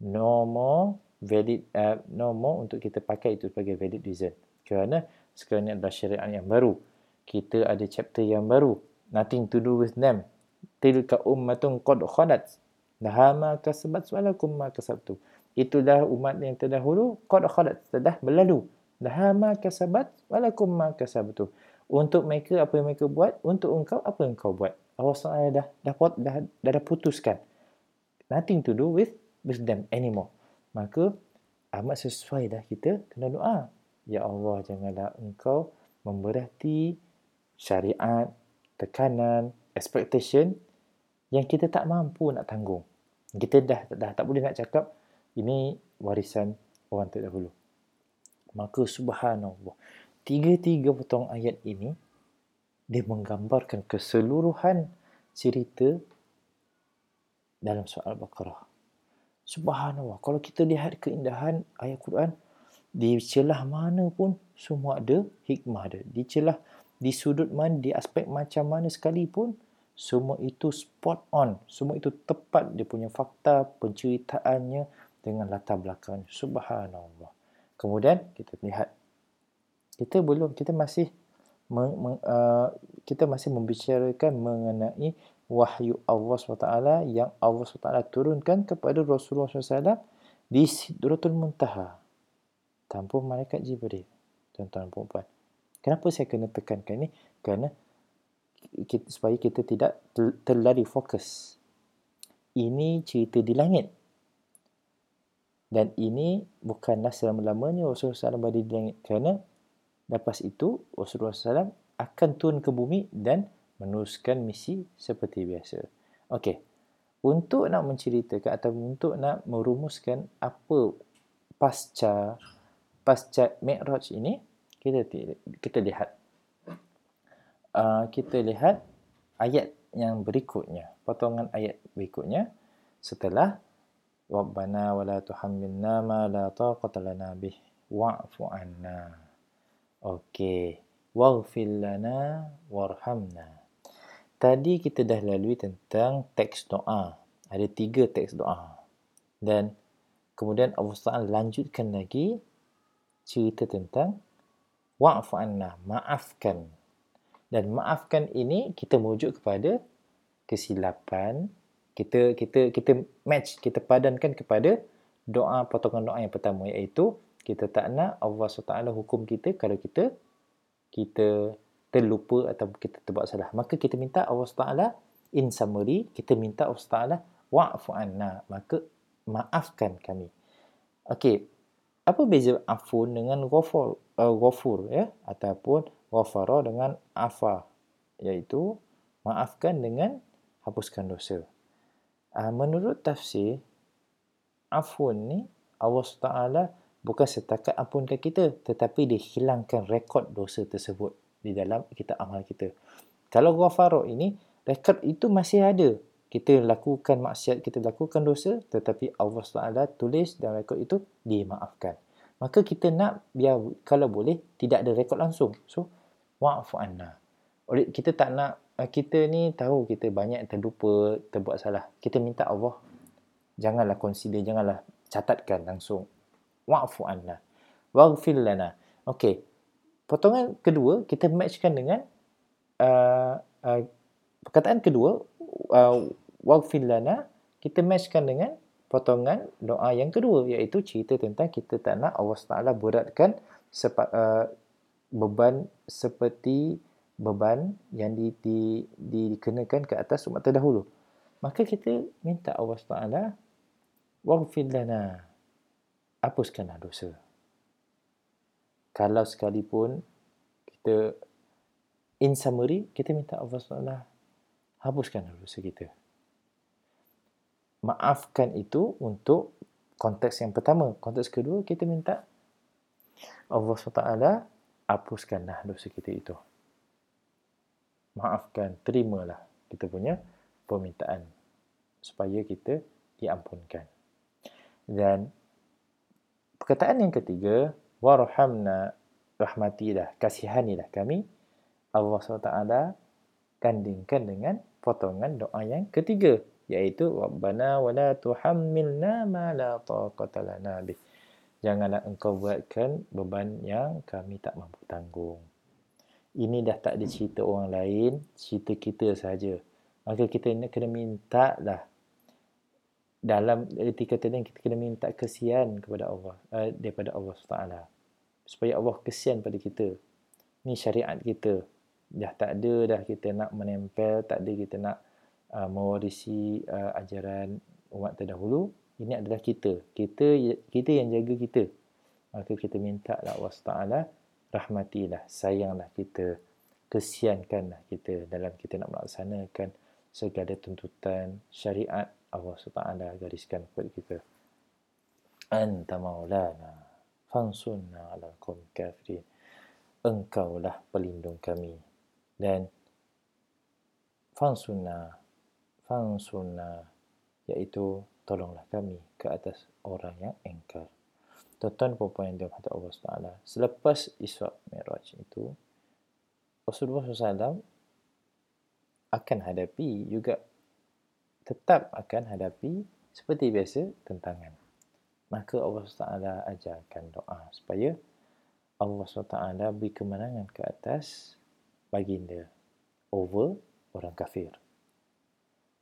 No more valid uh, no more untuk kita pakai itu sebagai valid reason. Kerana sekarang ni adalah syariat yang baru. Kita ada chapter yang baru. Nothing to do with them. Tilka ummatun qad khalat. Laha ma kasabat walakum ma kasabtu itulah umat yang terdahulu qad khalat telah berlalu. Laha ma kasabat walakum ma kasabtu untuk mereka apa yang mereka buat untuk engkau apa yang kau buat. Allah SWT dah, dah, dah, dah, dah putuskan. Nothing to do with with them anymore maka amat sesuai dah kita kena doa ya Allah janganlah engkau memberati syariat tekanan expectation yang kita tak mampu nak tanggung. Kita dah, dah tak boleh nak cakap ini warisan orang terdahulu. Maka subhanallah, tiga-tiga potong ayat ini dia menggambarkan keseluruhan cerita dalam soal Baqarah. Subhanallah, kalau kita lihat keindahan ayat Quran, di celah mana pun semua ada hikmah ada. Di celah, di sudut mana, di aspek macam mana sekalipun, semua itu spot on. Semua itu tepat dia punya fakta penceritaannya dengan latar belakang. Subhanallah. Kemudian kita lihat kita belum kita masih me, me, uh, kita masih membicarakan mengenai wahyu Allah SWT yang Allah SWT turunkan kepada Rasulullah SAW di Sidratul Muntaha. Tanpa malaikat Jibril tuan-tuan puan kenapa saya kena tekankan ini? Kerana kita, supaya kita tidak terlari fokus. Ini cerita di langit. Dan ini bukanlah selama-lamanya Rasulullah SAW berada di langit. Kerana lepas itu Rasulullah SAW akan turun ke bumi dan meneruskan misi seperti biasa. Okey. Untuk nak menceritakan atau untuk nak merumuskan apa pasca pasca Mi'raj ini, kita kita lihat uh, kita lihat ayat yang berikutnya, potongan ayat berikutnya setelah Rabbana wa la tuhammilna ma la taqata lana bih wa'fu anna. Okey. Waghfir lana warhamna. Tadi kita dah lalui tentang teks doa. Ada tiga teks doa. Dan kemudian Allah SWT lanjutkan lagi cerita tentang wa'fu anna, maafkan. Dan maafkan ini kita merujuk kepada kesilapan. Kita kita kita match, kita padankan kepada doa potongan doa yang pertama iaitu kita tak nak Allah SWT hukum kita kalau kita kita terlupa atau kita terbuat salah. Maka kita minta Allah SWT in summary, kita minta Allah SWT wa'fu anna. Maka maafkan kami. Okey, apa beza afun dengan ghafur, uh, ghafur ya? Ataupun ghafara dengan afa. Iaitu maafkan dengan hapuskan dosa. Uh, menurut tafsir, afun ni Allah SWT bukan setakat ampunkan kita tetapi dia hilangkan rekod dosa tersebut di dalam kita amal kita. Kalau ghafara ini, rekod itu masih ada. Kita lakukan maksiat, kita lakukan dosa, tetapi Allah SWT tulis dan rekod itu dimaafkan. Maka kita nak, biar kalau boleh, tidak ada rekod langsung. So, wa'afu anna. Oleh kita tak nak, eh, kita ni tahu kita banyak terlupa, terbuat salah. Kita minta Allah, janganlah consider, janganlah catatkan langsung. Wa'afu anna. Waghfir lana. Okey, potongan kedua kita matchkan dengan uh, uh, perkataan kedua uh, waghfir lana kita matchkan dengan potongan doa yang kedua iaitu cerita tentang kita tak nak Allah Taala beratkan sepa, uh, beban seperti beban yang di, di, di, dikenakan ke atas umat terdahulu. Maka kita minta Allah Taala waghfir lana hapuskanlah dosa kalau sekalipun kita in summary kita minta Allah SWT hapuskan dosa kita maafkan itu untuk konteks yang pertama. Konteks kedua kita minta Allah SWT hapuskanlah dosa kita itu. Maafkan terimalah kita punya permintaan supaya kita diampunkan. Dan perkataan yang ketiga warhamna rahmatilah kasihanilah kami. Allah SWT gandingkan dengan potongan doa yang ketiga iaitu rabbana wala tuhammilna ma la taqata lana bih. Janganlah engkau buatkan beban yang kami tak mampu tanggung. Ini dah tak ada cerita orang lain cerita kita saja. Maka kita kena minta lah dalam etika tadi kita kena minta kesian kepada Allah uh, daripada Allah SWT supaya Allah kesian pada kita. Ni syariat kita. Dah tak ada dah kita nak menempel, tak ada kita nak uh, mewarisi uh, ajaran umat terdahulu. Ini adalah kita. Kita kita yang jaga kita. Maka kita minta lah Allah Taala rahmatilah, sayanglah kita, kesiankanlah kita dalam kita nak melaksanakan segala tuntutan syariat Allah Taala gariskan kepada kita. Anta maulana fansunna ala kum kafirin engkaulah pelindung kami. Dan fansunna fansunna iaitu tolonglah kami ke atas orang yang engkar. Tuan-tuan puan yang dirahmati Allah Taala selepas Isra Mi'raj itu Rasulullah SAW akan hadapi juga tetap akan hadapi seperti biasa tentangan. Maka Allah SWT ajarkan doa supaya Allah SWT beri kemenangan ke atas baginda over orang kafir.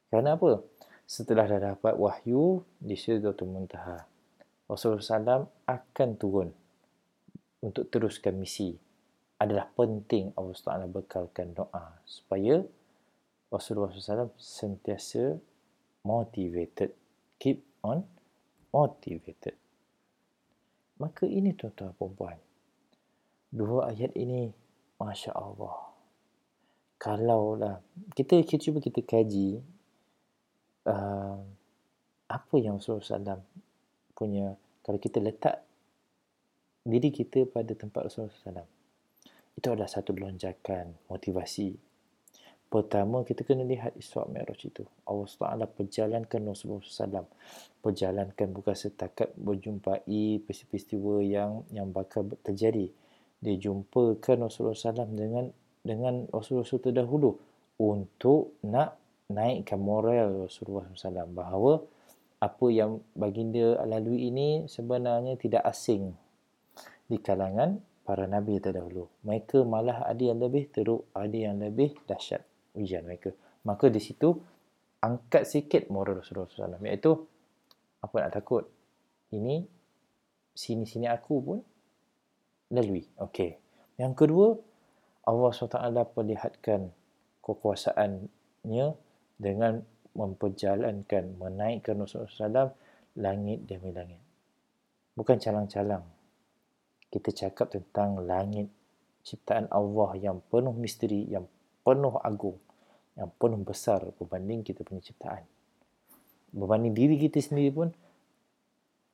Kerana apa? Setelah dah dapat wahyu di Sidratul Muntaha, Rasulullah SAW akan turun untuk teruskan misi. Adalah penting Allah SWT bekalkan doa supaya Rasulullah SAW sentiasa motivated. Keep on motivated. Maka ini tuan-tuan perempuan. Dua ayat ini, Masya Allah. Kalaulah, kita, kita cuba kita kaji uh, apa yang Rasulullah SAW punya kalau kita letak diri kita pada tempat Rasulullah SAW itu adalah satu lonjakan motivasi pertama kita kena lihat Isra' Mi'raj itu. Allah SWT perjalankan Rasulullah SAW perjalankan bukan setakat berjumpai peristiwa yang yang bakal terjadi. Dia jumpakan Rasulullah SAW dengan dengan Rasulullah SAW terdahulu untuk nak naikkan moral Rasulullah SAW bahawa apa yang baginda lalui ini sebenarnya tidak asing di kalangan para nabi terdahulu. Mereka malah ada yang lebih teruk, ada yang lebih dahsyat ujian mereka. Maka di situ angkat sikit moral Rasulullah SAW. Iaitu, apa nak takut? Ini, sini-sini aku pun lalui. Okey. Yang kedua, Allah SWT perlihatkan kekuasaannya dengan memperjalankan, menaikkan Rasulullah SAW langit demi langit. Bukan calang-calang. Kita cakap tentang langit ciptaan Allah yang penuh misteri, yang penuh agung, yang penuh besar berbanding kita punya ciptaan. Berbanding diri kita sendiri pun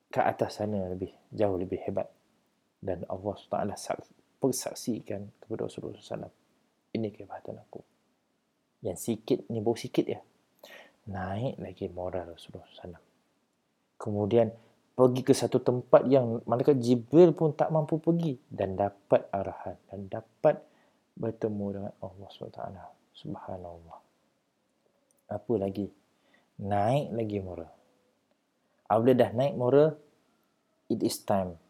ke atas sana lebih jauh lebih hebat. Dan Allah SWT persaksikan kepada Rasulullah SAW. Ini kehebatan aku yang sikit ni bau sikit ya naik lagi moral Rasulullah SAW kemudian pergi ke satu tempat yang malaikat Jibril pun tak mampu pergi dan dapat arahan dan dapat bertemu dengan Allah SWT. Subhanallah. Apa lagi? Naik lagi moral apabila dah naik moral it is time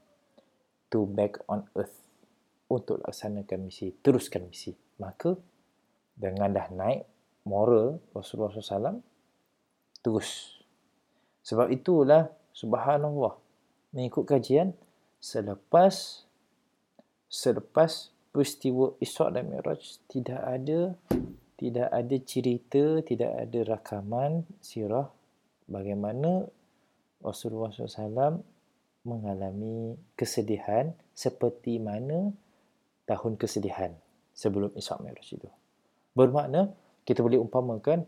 to back on earth untuk laksanakan misi teruskan misi. Maka dengan dah naik moral Rasulullah SAW terus. Sebab itulah subhanallah mengikut kajian selepas selepas peristiwa Isra' dan Mi'raj tidak ada tidak ada cerita, tidak ada rakaman sirah bagaimana Rasulullah SAW mengalami kesedihan seperti mana tahun kesedihan sebelum Isra' Mi'raj itu. Bermakna kita boleh umpamakan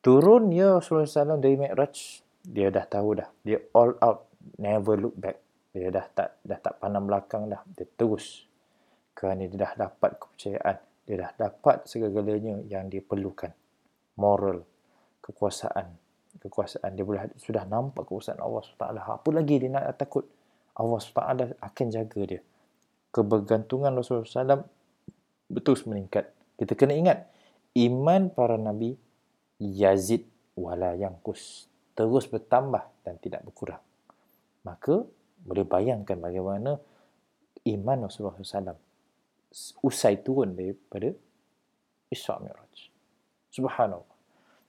turun ya Rasulullah SAW dari Mi'raj, dia dah tahu dah. Dia all out, never look back. Dia dah tak dah tak pandang belakang dah. Dia terus. Kerana dia dah dapat kepercayaan. Dia dah dapat segala-galanya yang dia perlukan. Moral, kekuasaan. Kekuasaan. Dia boleh sudah nampak kekuasaan Allah SWT. Apa lagi dia nak takut? Allah SWT akan jaga dia. Kebergantungan Rasulullah SAW betul meningkat. Kita kena ingat, iman para nabi yazid wala terus bertambah dan tidak berkurang. Maka boleh bayangkan bagaimana iman Rasulullah SAW usai turun daripada Isra' Mi'raj. Subhanallah.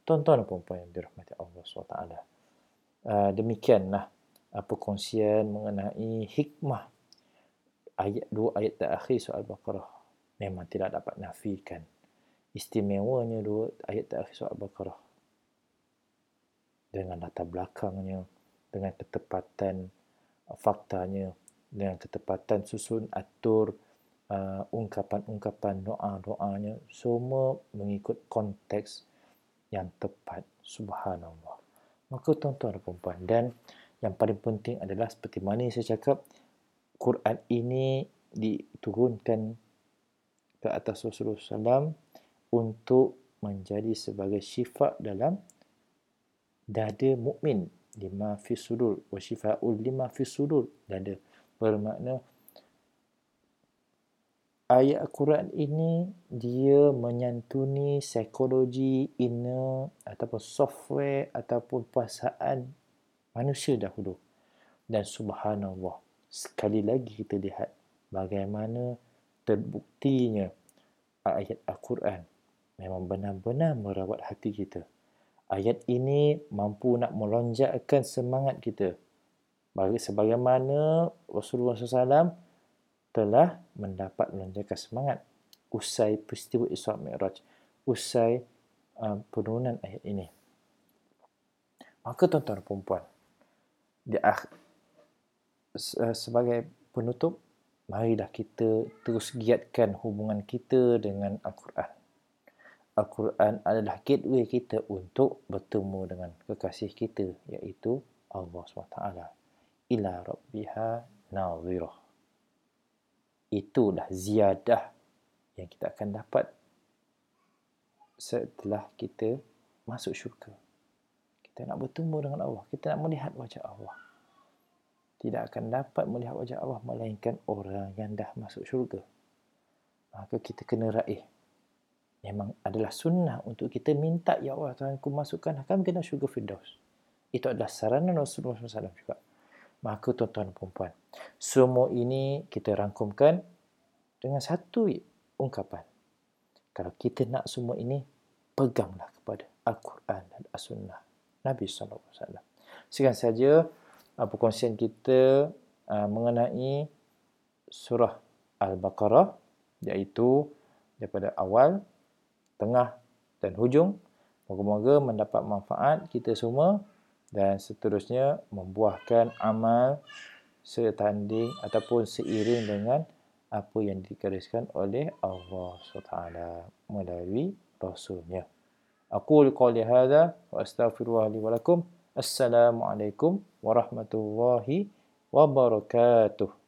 Tuan-tuan dan puan yang dirahmati Allah SWT. Uh, demikianlah uh, perkongsian mengenai hikmah ayat dua ayat terakhir soal Baqarah memang tidak dapat nafikan istimewanya dua ayat terakhir surah Al-Baqarah dengan latar belakangnya dengan ketepatan faktanya dengan ketepatan susun atur uh, ungkapan-ungkapan doa-doanya semua mengikut konteks yang tepat. Subhanallah. Maka tuan-tuan dan puan dan yang paling penting adalah seperti mana saya cakap Quran ini diturunkan ke atas Rasulullah SAW untuk menjadi sebagai syifa dalam dada mukmin. Lima fi sudur wa syifaul lima fi sudur. Dada bermakna ayat Al-Quran ini dia menyantuni psikologi inner ataupun software ataupun perasaan manusia dahulu. Dan subhanallah, sekali lagi kita lihat bagaimana terbuktinya ayat Al-Quran memang benar-benar merawat hati kita. Ayat ini mampu nak melonjakkan semangat kita. Sebagaimana Rasulullah SAW telah mendapat lonjakan semangat usai peristiwa Isra Mi'raj, usai uh, penurunan ayat ini. Maka tuan-tuan dan puan di akhir, uh, sebagai penutup, marilah kita terus giatkan hubungan kita dengan Al-Quran. Al-Quran adalah gateway kita untuk bertemu dengan kekasih kita iaitu Allah SWT. Ila Rabbiha Nazirah. Itulah ziyadah yang kita akan dapat setelah kita masuk syurga. Kita nak bertemu dengan Allah. Kita nak melihat wajah Allah. Tidak akan dapat melihat wajah Allah melainkan orang yang dah masuk syurga. Maka kita kena raih memang adalah sunnah untuk kita minta ya Allah Tuhan ku masukkan kami ke syurga Firdaus. Itu adalah saranan Rasulullah SAW juga. Maka tuan-tuan perempuan, semua ini kita rangkumkan dengan satu ungkapan. Kalau kita nak semua ini, peganglah kepada Al-Quran dan As-Sunnah Nabi SAW. Sekian saja uh, perkongsian kita uh, mengenai surah Al-Baqarah iaitu daripada awal tengah dan hujung. Moga-moga mendapat manfaat kita semua dan seterusnya membuahkan amal setanding ataupun seiring dengan apa yang dikariskan oleh Allah SWT melalui Rasulnya. Aku liqali hadha wa astaghfirullah li. Assalamualaikum warahmatullahi wabarakatuh.